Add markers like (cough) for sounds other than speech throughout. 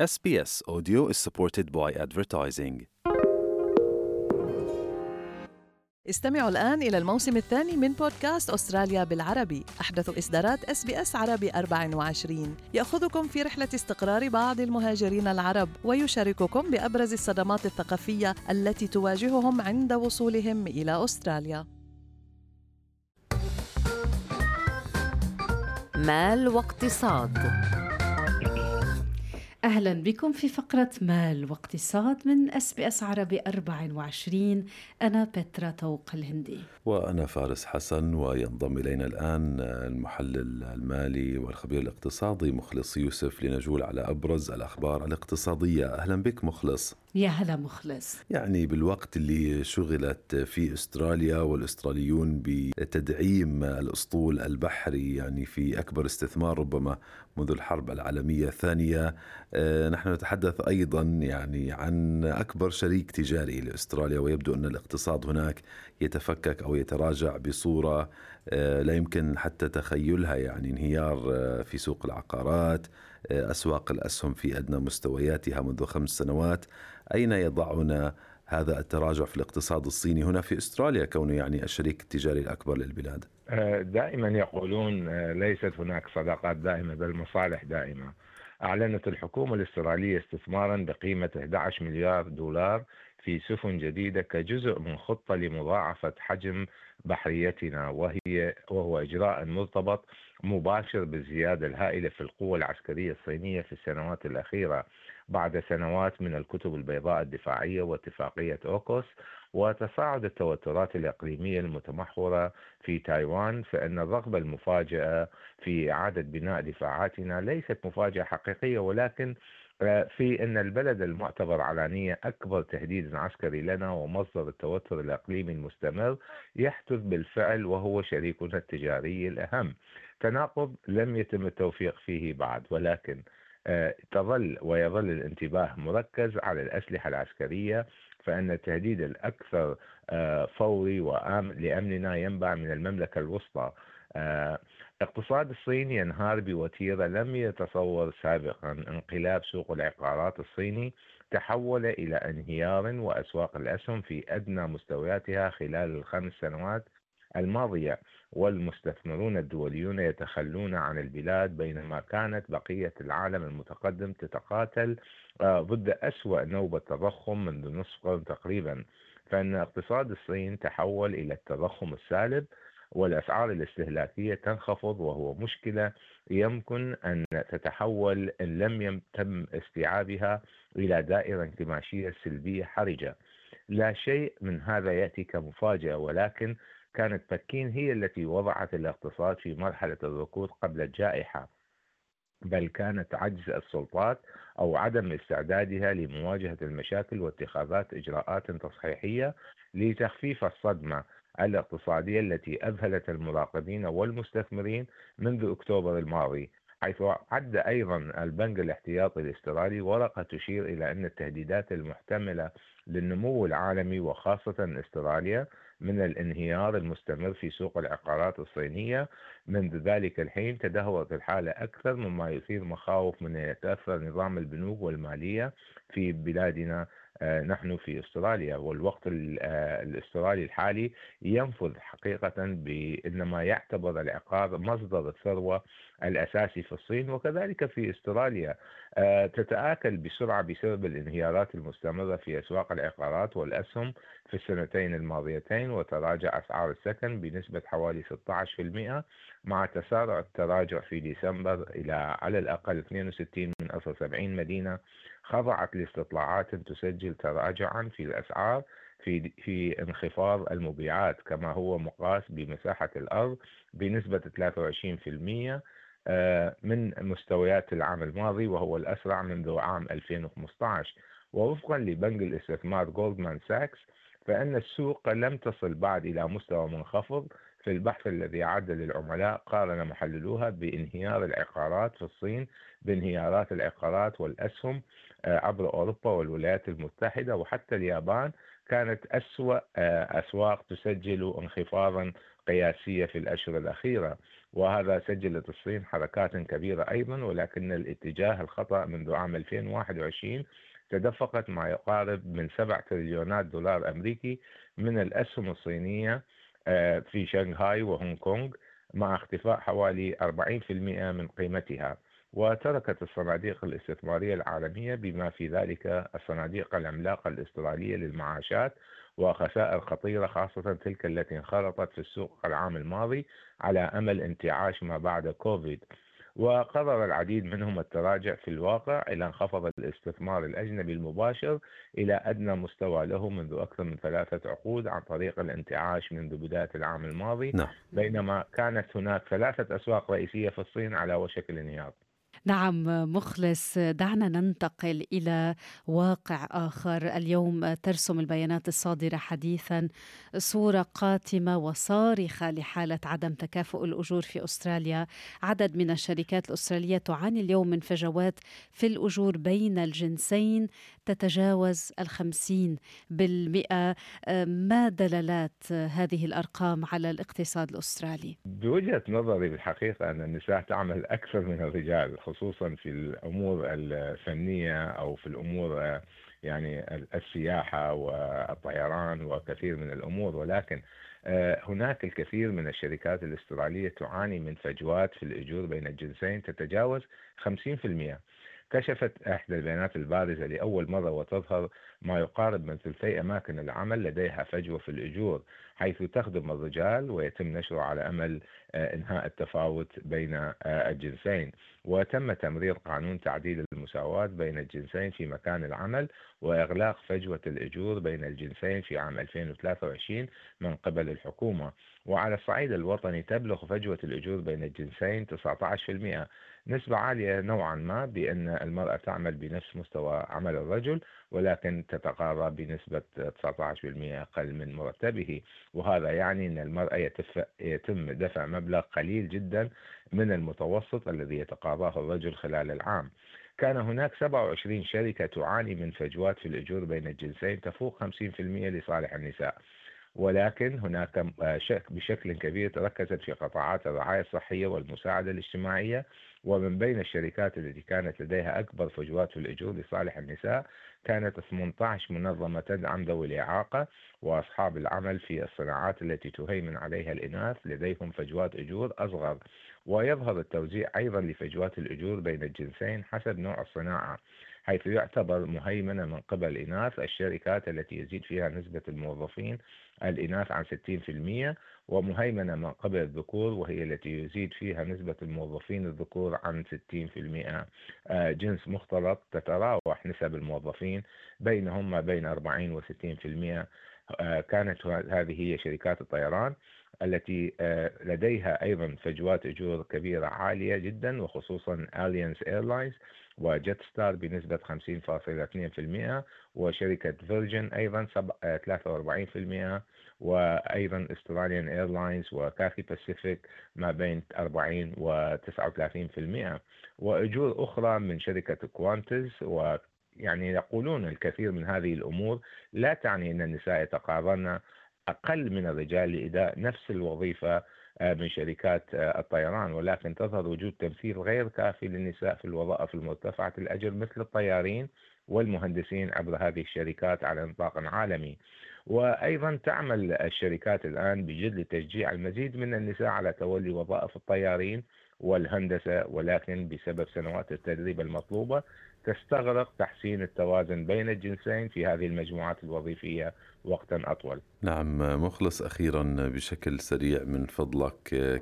SBS Audio is supported by advertising. استمعوا الآن إلى الموسم الثاني من بودكاست أستراليا بالعربي. أحدث إصدارات SBS عربي 24 يأخذكم في رحلة استقرار بعض المهاجرين العرب ويشارككم بأبرز الصدمات الثقافية التي تواجههم عند وصولهم إلى أستراليا. مال واقتصاد. أهلا بكم في فقرة مال واقتصاد من أس بي أس عربي 24 أنا بترا توق الهندي. وأنا فارس حسن وينضم إلينا الآن المحلل المالي والخبير الاقتصادي مخلص يوسف لنجول على أبرز الأخبار الاقتصادية. أهلا بك مخلص. يا هلا مخلص. يعني بالوقت اللي شغلت في استراليا والأستراليون بتدعيم الأسطول البحري يعني في أكبر استثمار ربما منذ الحرب العالمية الثانية. آه، نحن نتحدث أيضا يعني عن أكبر شريك تجاري لأستراليا ويبدو أن الاقتصاد هناك يتفكك أو يتراجع بصورة آه، لا يمكن حتى تخيلها يعني انهيار آه، في سوق العقارات أسواق الأسهم في أدنى مستوياتها منذ خمس سنوات أين يضعنا هذا التراجع في الاقتصاد الصيني هنا في أستراليا كونه يعني الشريك التجاري الأكبر للبلاد؟ دائما يقولون ليست هناك صداقات دائمة بل مصالح دائمة. أعلنت الحكومة الأسترالية استثمارا بقيمة 11 مليار دولار في سفن جديدة كجزء من خطة لمضاعفة حجم بحريتنا وهي وهو إجراء مرتبط مباشر بالزيادة الهائلة في القوة العسكرية الصينية في السنوات الأخيرة بعد سنوات من الكتب البيضاء الدفاعية واتفاقية أوكوس وتصاعد التوترات الإقليمية المتمحورة في تايوان فإن الرغبة المفاجئة في إعادة بناء دفاعاتنا ليست مفاجأة حقيقية ولكن في إن البلد المعتبر علانية أكبر تهديد عسكري لنا ومصدر التوتر الإقليمي المستمر يحدث بالفعل وهو شريكنا التجاري الأهم. تناقض لم يتم التوفيق فيه بعد ولكن آه، تظل ويظل الانتباه مركز على الأسلحة العسكرية فإن التهديد الأكثر آه، فوري وآم لأمننا ينبع من المملكة الوسطى آه، اقتصاد الصين ينهار بوتيرة لم يتصور سابقا انقلاب سوق العقارات الصيني تحول إلى انهيار وأسواق الأسهم في أدنى مستوياتها خلال الخمس سنوات الماضية والمستثمرون الدوليون يتخلون عن البلاد بينما كانت بقية العالم المتقدم تتقاتل آه، ضد أسوأ نوبة تضخم منذ نصف قرن تقريبا. فإن اقتصاد الصين تحول إلى التضخم السالب والأسعار الاستهلاكية تنخفض وهو مشكلة يمكن أن تتحول إن لم يتم استيعابها إلى دائرة انكماشية سلبية حرجة. لا شيء من هذا يأتي كمفاجأة ولكن كانت بكين هي التي وضعت الاقتصاد في مرحلة الركود قبل الجائحة. بل كانت عجز السلطات أو عدم استعدادها لمواجهة المشاكل واتخاذات إجراءات تصحيحية لتخفيف الصدمة. الاقتصادية التي أذهلت المراقبين والمستثمرين منذ أكتوبر الماضي حيث عد أيضا البنك الاحتياطي الاسترالي ورقة تشير إلى أن التهديدات المحتملة للنمو العالمي وخاصة استراليا من الانهيار المستمر في سوق العقارات الصينية منذ ذلك الحين تدهورت الحالة أكثر مما يثير مخاوف من يتأثر نظام البنوك والمالية في بلادنا نحن في استراليا والوقت آه، الاسترالي الحالي ينفذ حقيقة بإنما يعتبر العقار مصدر الثروة الأساسي في الصين وكذلك في استراليا. آه، تتآكل بسرعة بسبب الانهيارات المستمرة في أسواق العقارات والأسهم في السنتين الماضيتين وتراجع أسعار السكن بنسبة حوالي 16% مع تسارع التراجع في ديسمبر إلى على الأقل 62 من أصل 70 مدينة خضعت لاستطلاعات تسجل تراجعا في الأسعار في في انخفاض المبيعات كما هو مقاس بمساحة الأرض بنسبة 23% آه، من مستويات العام الماضي وهو الأسرع منذ عام 2015 ووفقا لبنك الاستثمار جولدمان ساكس فإن السوق لم تصل بعد إلى مستوى منخفض في البحث الذي عد للعملاء قارن محللوها بانهيار العقارات في الصين بانهيارات العقارات والأسهم عبر أوروبا والولايات المتحدة وحتى اليابان كانت أسوأ آه، أسواق تسجل انخفاضا قياسية في الأشهر الأخيرة. وهذا سجلت الصين حركات كبيرة أيضا ولكن الاتجاه الخطأ منذ عام 2021 تدفقت ما يقارب من 7 تريليونات دولار أمريكي من الأسهم الصينية آه، في شنغهاي وهونغ كونغ مع اختفاء حوالي 40% من قيمتها. وتركت الصناديق الاستثمارية العالمية بما في ذلك الصناديق العملاقة الأسترالية للمعاشات وخسائر خطيرة خاصة تلك التي انخرطت في السوق العام الماضي على أمل انتعاش ما بعد كوفيد. وقرر العديد منهم التراجع في الواقع إلى انخفض الاستثمار الأجنبي المباشر إلى أدنى مستوى له منذ أكثر من ثلاثة عقود عن طريق الانتعاش منذ بداية العام الماضي. نعم. بينما كانت هناك ثلاثة أسواق رئيسية في الصين على وشك الانهيار. نعم مخلص. دعنا ننتقل إلى واقع آخر. اليوم ترسم البيانات الصادرة حديثا صورة قاتمة وصارخة لحالة عدم تكافؤ الأجور في أستراليا. عدد من الشركات الأسترالية تعاني اليوم من فجوات في الأجور بين الجنسين تتجاوز الخمسين بالمئة. ما دلالات هذه الأرقام على الاقتصاد الأسترالي؟ بوجهة نظري بالحقيقة أن النساء تعمل أكثر من الرجال. خصوصا في الأمور الفنية أو في الأمور يعني السياحة والطيران وكثير من الأمور. ولكن آه، هناك الكثير من الشركات الأسترالية تعاني من فجوات في الأجور بين الجنسين تتجاوز 50% كشفت إحدى البيانات البارزة لأول مرة وتظهر ما يقارب من ثلثي أماكن العمل لديها فجوة في الأجور حيث تخدم الرجال ويتم نشره على أمل آه، إنهاء التفاوت بين آه، الجنسين. وتم تمرير قانون تعديل المساواة بين الجنسين في مكان العمل وإغلاق فجوة الأجور بين الجنسين في عام 2023 من قبل الحكومة. وعلى الصعيد الوطني تبلغ فجوة الأجور بين الجنسين 19% نسبة عالية نوعا ما بأن المرأة تعمل بنفس مستوى عمل الرجل ولكن تتقاضى بنسبة 19% أقل من مرتبه. وهذا يعني أن المرأة يتم دفع مبلغ قليل جدا من المتوسط الذي يتقاضاه الرجل خلال العام. كان هناك 27 شركة تعاني من فجوات في الأجور بين الجنسين تفوق 50% لصالح النساء. ولكن هناك بشكل كبير تركزت في قطاعات الرعاية الصحية والمساعدة الاجتماعية ومن بين الشركات التي كانت لديها أكبر فجوات في الأجور لصالح النساء كانت 18 منظمة تدعم ذوي الإعاقة وأصحاب العمل في الصناعات التي تهيمن عليها الإناث لديهم فجوات أجور أصغر. ويظهر التوزيع أيضا لفجوات الأجور بين الجنسين حسب نوع الصناعة. حيث يعتبر مهيمنة من قبل الإناث الشركات التي يزيد فيها نسبة الموظفين الإناث عن 60% ومهيمنة من قبل الذكور وهي التي يزيد فيها نسبة الموظفين الذكور عن 60% آه، جنس مختلط تتراوح نسب الموظفين بينهم ما بين 40 و 60% آه، كانت هذه هي شركات الطيران التي آه، لديها أيضا فجوات أجور كبيرة عالية جدا وخصوصا Alliance Airlines. وجيت ستار بنسبة 50.2% وشركة فيرجن أيضا 43% وأيضا استراليان ايرلاينز وكاثي باسيفيك ما بين 40 و 39% وأجور أخرى من شركة كوانتز و يعني يقولون الكثير من هذه الأمور لا تعني أن النساء يتقاضين أقل من الرجال لإداء نفس الوظيفة آه، من شركات آه، الطيران. ولكن تظهر وجود تمثيل غير كافي للنساء في الوظائف المرتفعة الأجر مثل الطيارين والمهندسين عبر هذه الشركات على نطاق عالمي. وأيضا تعمل الشركات الآن بجد لتشجيع المزيد من النساء على تولي وظائف الطيارين والهندسة ولكن بسبب سنوات التدريب المطلوبة تستغرق تحسين التوازن بين الجنسين في هذه المجموعات الوظيفية وقتا أطول. نعم مخلص أخيرا بشكل سريع من فضلك.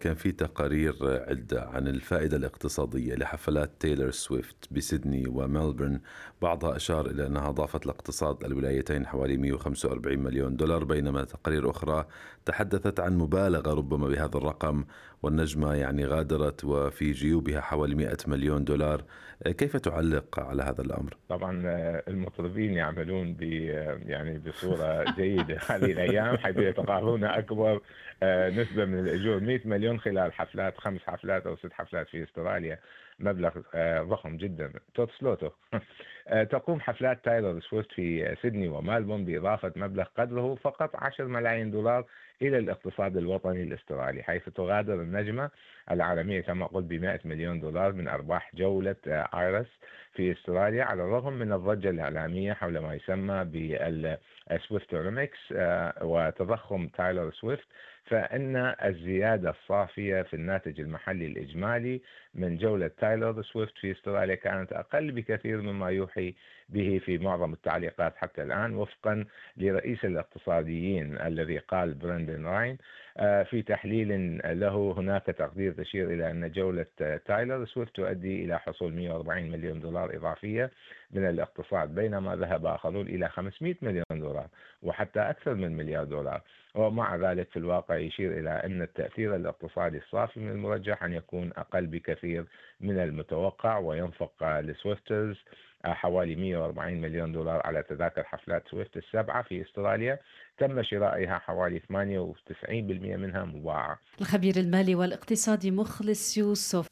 كان في تقارير عدة عن الفائدة الاقتصادية لحفلات تايلور سويفت بسيدني وملبورن بعضها أشار إلى أنها أضافت لاقتصاد الولايتين حوالي 145 مليون دولار بينما تقارير أخرى تحدثت عن مبالغة ربما بهذا الرقم والنجمة يعني غادرت وفي جيوبها حوالي 100 مليون دولار. كيف تعلق على هذا الأمر؟ طبعا المطربين يعملون ب يعني بصورة جيدة. (laughs) هذه الأيام حيث يتقاضون أكبر آه، نسبة من الأجور. 100 مليون خلال حفلات خمس حفلات أو ست حفلات في أستراليا. مبلغ آه، ضخم جدا. توت سلوتو. (laughs) آه، تقوم حفلات تايلور سويفت في سيدني وملبورن بإضافة مبلغ قدره فقط 10 ملايين دولار إلى الاقتصاد الوطني الاسترالي حيث تغادر النجمة العالمية كما قلت ب 100 مليون دولار من أرباح جولة Eras في إستراليا على الرغم من الضجة الإعلامية حول ما يسمى بال Swiftonomics وتضخم تايلور سويفت فإن الزيادة الصافية في الناتج المحلي الإجمالي من جولة تايلور سويفت في استراليا كانت أقل بكثير مما يوحي به في معظم التعليقات حتى الآن وفقا لرئيس الاقتصاديين الذي قال برندن راين آه، في تحليل له هناك تقدير تشير إلى أن جولة تايلر سويفت تؤدي إلى حصول 140 مليون دولار إضافية من الاقتصاد بينما ذهب آخرون إلى 500 مليون دولار وحتى أكثر من مليار دولار. ومع ذلك في الواقع يشير إلى أن التأثير الاقتصادي الصافي من المرجح أن يكون أقل بكثير من المتوقع وينفق ال Swifters حوالي 140 مليون دولار على تذاكر حفلات سويفت السبعة في استراليا. تم شرائها حوالي 98% منها مباعة. الخبير المالي والاقتصادي مخلص يوسف.